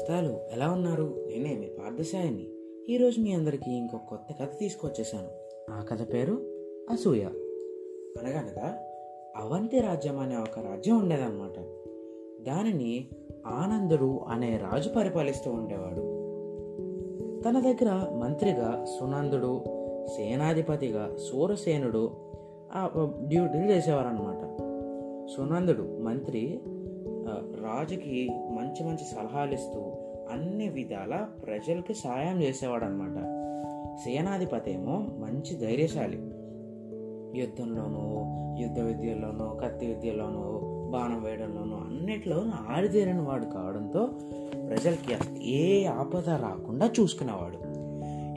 నేస్తాలు ఎలా ఉన్నారు? నేనే మీ పార్థసాయిని ఈరోజు మీ అందరికీ ఇంకొక కొత్త కథ తీసుకొచ్చేసాను ఆ కథ పేరు అసూయ. అనగనగా అవంతి రాజ్యం అనే ఒక రాజ్యం ఉండేదన్నమాట. దానిని ఆనందుడు అనే రాజు పరిపాలిస్తూ ఉండేవాడు. తన దగ్గర మంత్రిగా సునందుడు సేనాధిపతిగా సూరసేనుడు డ్యూటీలు చేసేవారనమాట సునందుడు మంత్రి రాజుకి మంచి మంచి సలహాలు ఇస్తూ అన్ని విధాల ప్రజలకు సాయం చేసేవాడు అనమాట సేనాధిపతి ఏమో మంచి ధైర్యశాలి. యుద్ధంలోనూ యుద్ధ విద్యల్లోనూ కత్తి విద్యలోనూ బాణం వేయడంలోనూ అన్నిట్లోనూ ఆరితేరిన వాడు కావడంతో ప్రజలకి ఏ ఆపద రాకుండా చూసుకునేవాడు.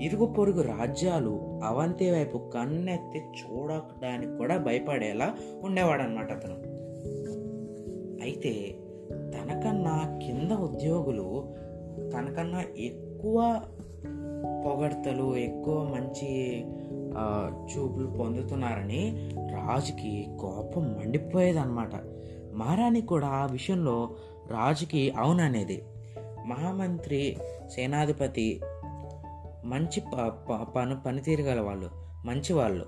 ఇరుగు పొరుగు రాజ్యాలు అవంతి వైపు కన్నెత్తి చూడడానికి కూడా భయపడేలా ఉండేవాడు అనమాట అతను. అయితే తనకన్నా కింద ఉద్యోగులు తనకన్నా ఎక్కువ పొగడ్తలు ఎక్కువ మంచి చూపులు పొందుతున్నారని రాజుకి కోపం మండిపోయేదన్నమాట. మహారాణి కూడా ఆ విషయంలో రాజుకి అవుననేది. మహామంత్రి సేనాధిపతి మంచి ప- ప- పను పనితీరు గల వాళ్ళు మంచి వాళ్ళు.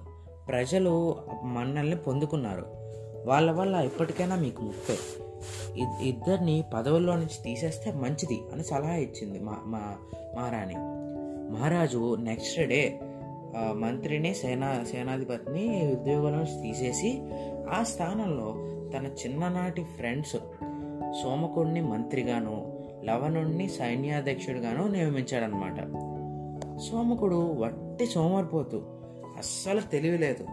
ప్రజలు మన్నల్ని పొందుకున్నారు. వాళ్ళ వల్ల ఇప్పటికైనా మీకు ముప్పే. ఇద్- ఇద్దరిని పదవుల్లో నుంచి తీసేస్తే మంచిది అని సలహా ఇచ్చింది మా మా మహారాణి. మహారాజు నెక్స్ట్ డే మంత్రిని సేనా సేనాధిపతిని ఉద్యోగం నుంచి తీసేసి ఆ స్థానంలో తన చిన్ననాటి ఫ్రెండ్స్ సోమకుడిని మంత్రిగాను లవణుణ్ణి సైన్యాధ్యక్షుడిగాను నియమించాడనమాట సోమకుడు వట్టి సోమరిపోతు. అస్సలు తెలియలేదు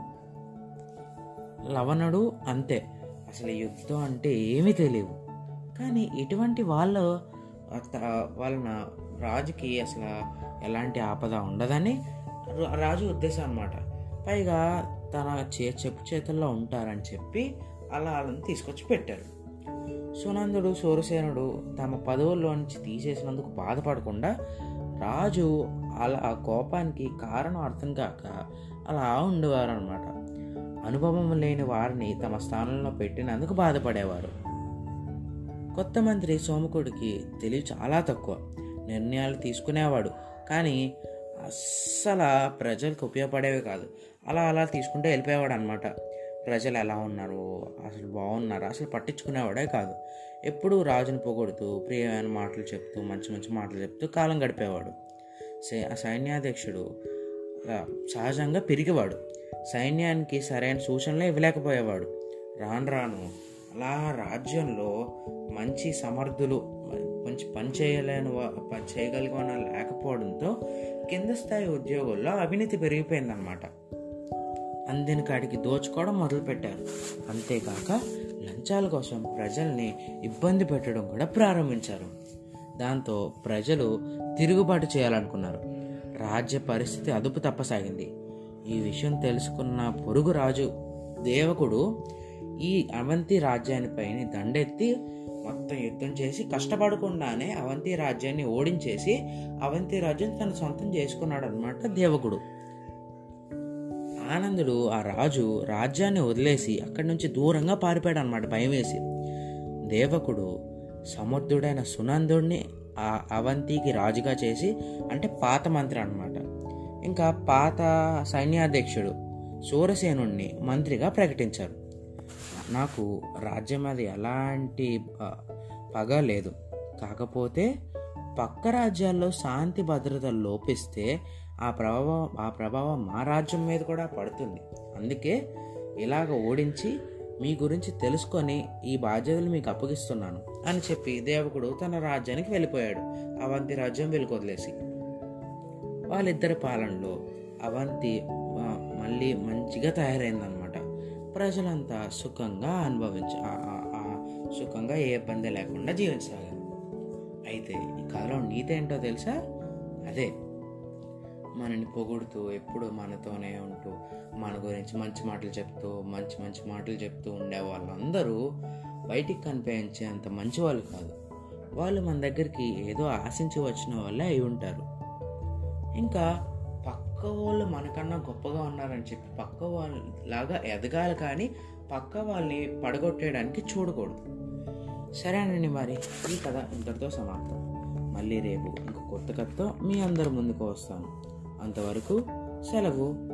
లవణుడు అంతే. అసలు యుద్ధం అంటే ఏమీ తెలియవు కానీ ఇటువంటి వాళ్ళు వాళ్ళ వాళ్ళన రాజుకి అసలు ఎలాంటి ఆపద ఉండదని రా- రాజు ఉద్దేశం అనమాట పైగా తన చే చెప్పు చేతుల్లో ఉంటారని చెప్పి అలా వాళ్ళని తీసుకొచ్చి పెట్టారు. సునందుడు సూరసేనుడు తమ పదవుల్లో నుంచి తీసేసినందుకు బాధపడకుండా రాజు అలా ఆ కోపానికి కారణం అర్థం కాక అలా ఉండేవారు అనమాట అనుభవం లేని వారిని తమ స్థానంలో పెట్టినందుకు బాధపడేవారు. కొత్త మంత్రి సోమకుడికి తెలివి చాలా తక్కువ. నిర్ణయాలు తీసుకునేవాడు. కానీ అస్సలు ప్రజలకు ఉపయోగపడేవి కాదు. అలా అలా తీసుకుంటే వెళ్ళిపోయేవాడు అనమాట ప్రజలు ఎలా ఉన్నారు అసలు బాగున్నారు అసలు పట్టించుకునేవాడే కాదు. ఎప్పుడూ రాజుని పొగొడుతూ ప్రియమైన మాటలు చెప్తూ మంచి మంచి మాటలు చెప్తూ కాలం గడిపేవాడు. సై- సైన్యాధ్యక్షుడు సహజంగా పెరిగేవాడు. సైన్యానికి సరైన సూచనలు ఇవ్వలేకపోయేవాడు. రాను రాను అలా రాజ్యంలో మంచి సమర్థులు మంచి పని చేయలేని వా- పని చేయగలిగిన వాళ్ళు లేకపోవడంతో కింద స్థాయి ఉద్యోగుల్లో అవినీతి పెరిగిపోయిందనమాట అందిన కాడికి దోచుకోవడం మొదలుపెట్టారు. అంతేకాక లంచాల కోసం ప్రజల్ని ఇబ్బంది పెట్టడం కూడా ప్రారంభించారు. దాంతో ప్రజలు తిరుగుబాటు చేయాలనుకున్నారు. రాజ్య పరిస్థితి అదుపు తప్పసాగింది. ఈ విషయం తెలుసుకున్న పొరుగు రాజు దేవకుడు ఈ అవంతి రాజ్యానిపైన దండెత్తి మొత్తం యుద్ధం చేసి కష్టపడకుండానే అవంతి రాజ్యాన్ని ఓడించేసి అవంతి రాజ్యం తన సొంతం చేసుకున్నాడు అనమాట దేవకుడు. ఆనందుడు ఆ రాజు రాజ్యాన్ని వదిలేసి అక్కడి నుంచి దూరంగా పారిపోయాడు అనమాట భయం వేసి. దేవకుడు సమర్థుడైన సునందుడిని ఆ అవంతికి రాజుగా చేసి అంటే పాత మంత్రి అనమాట ఇంకా పాత సైన్యాధ్యక్షుడు సూరసేనుణ్ణి మంత్రిగా ప్రకటించారు. నాకు రాజ్యం మీద ఎలాంటి పగ లేదు. కాకపోతే పక్క రాజ్యాల్లో శాంతి భద్రతలు లోపిస్తే ఆ ప్రభావం ఆ ప్రభావం మా రాజ్యం మీద కూడా పడుతుంది. అందుకే ఇలాగ ఓడించి మీ గురించి తెలుసుకొని ఈ బాధ్యతలు మీకు అప్పగిస్తున్నాను అని చెప్పి దేవకుడు తన రాజ్యానికి వెళ్ళిపోయాడు. అవంతి రాజ్యం వెలుకొదిలేసి వాళ్ళిద్దరి పాలనలో అవంతి మళ్ళీ మంచిగా తయారైందనమాట ప్రజలంతా సుఖంగా అనుభవించ సుఖంగా ఏ ఇబ్బంది లేకుండా జీవించగలరు అయితే ఈ కథలో నీతి ఏంటో తెలుసా? అదే. మనని పొగుడుతూ ఎప్పుడు మనతోనే ఉంటూ మన గురించి మంచి మాటలు చెప్తూ మంచి మంచి మాటలు చెప్తూ ఉండే వాళ్ళందరూ బయటికి కనిపించేంత మంచి వాళ్ళు కాదు. వాళ్ళు మన దగ్గరికి ఏదో ఆశించి వచ్చిన వాళ్ళే అయి ఉంటారు. ఇంకా పక్క వాళ్ళు మనకన్నా గొప్పగా ఉన్నారని చెప్పి పక్క వాళ్ళలాగా ఎదగాలి కానీ పక్క వాళ్ళని పడగొట్టేయడానికి చూడకూడదు. సరేనండి మరి ఈ కథ ఇంతటితో సమాప్తం. మళ్ళీ రేపు ఇంకో కొత్త కథతో మీ అందరి ముందుకు వస్తాను. అంతవరకు సెలవు.